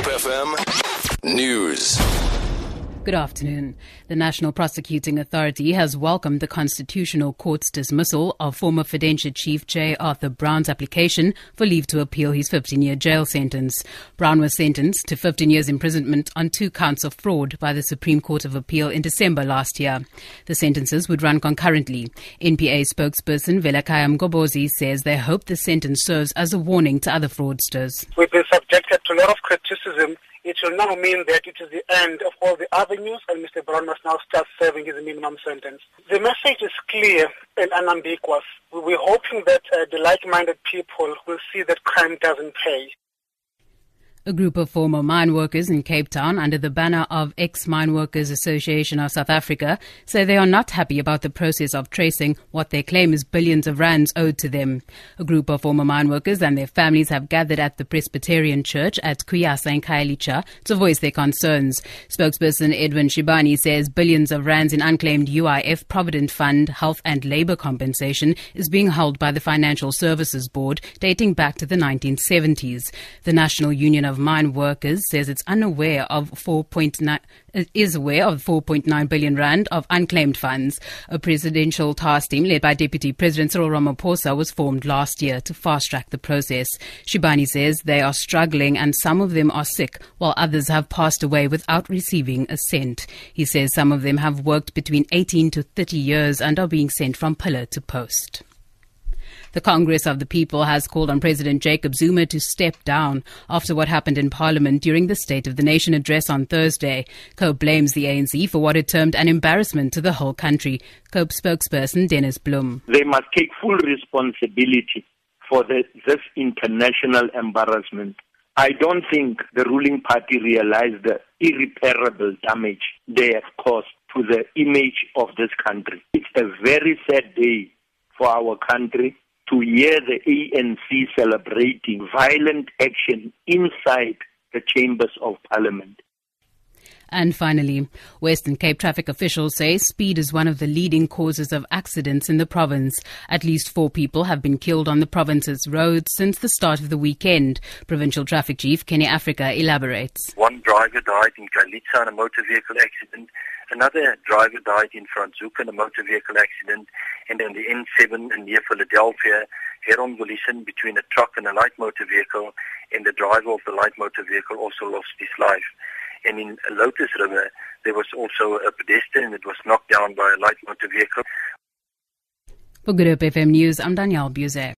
Hope FM News. Good afternoon. The National Prosecuting Authority has welcomed the Constitutional Court's dismissal of former Fidentia Chief J. Arthur Brown's application for leave to appeal his 15 year jail sentence. Brown was sentenced to 15 years imprisonment on two counts of fraud by the Supreme Court of Appeal in December last year. The sentences would run concurrently. NPA spokesperson Velakaya Mgobozi says they hope the sentence serves as a warning to other fraudsters. We've been subjected to a lot of criticism it will now mean that it is the end of all the avenues and Mr. Brown must now start serving his minimum sentence. The message is clear and unambiguous. We're hoping that uh, the like-minded people will see that crime doesn't pay. A group of former mine workers in Cape Town, under the banner of Ex Mine Workers Association of South Africa, say they are not happy about the process of tracing what they claim is billions of rands owed to them. A group of former mine workers and their families have gathered at the Presbyterian Church at Kuyasa in Khayelitsha to voice their concerns. Spokesperson Edwin Shibani says billions of rands in unclaimed UIF Provident Fund health and labor compensation is being held by the Financial Services Board dating back to the 1970s. The National Union of Mine Workers says it's unaware of 4.9 uh, is aware of 4.9 billion rand of unclaimed funds. A presidential task team led by Deputy President Cyril Ramaphosa was formed last year to fast track the process. Shibani says they are struggling and some of them are sick while others have passed away without receiving a cent. He says some of them have worked between 18 to 30 years and are being sent from pillar to post. The Congress of the People has called on President Jacob Zuma to step down after what happened in Parliament during the State of the Nation address on Thursday. COPE blames the ANC for what it termed an embarrassment to the whole country. COPE spokesperson Dennis Bloem. They must take full responsibility for the, this international embarrassment. I don't think the ruling party realized the irreparable damage they have caused to the image of this country. It's a very sad day for our country to hear the ANC celebrating violent action inside the chambers of parliament. And finally, Western Cape traffic officials say speed is one of the leading causes of accidents in the province. At least four people have been killed on the province's roads since the start of the weekend. Provincial Traffic Chief Kenny Africa elaborates. One driver died in Khayelitsha in a motor vehicle accident. Another driver died in Franschhoek in a motor vehicle accident, and on the N7 near Philadelphia, head-on collision between a truck and a light motor vehicle, and the driver of the light motor vehicle also lost his life. And in Lotus River, there was also a pedestrian that was knocked down by a light motor vehicle. For Good Hope FM News, I'm Danielle Buzek.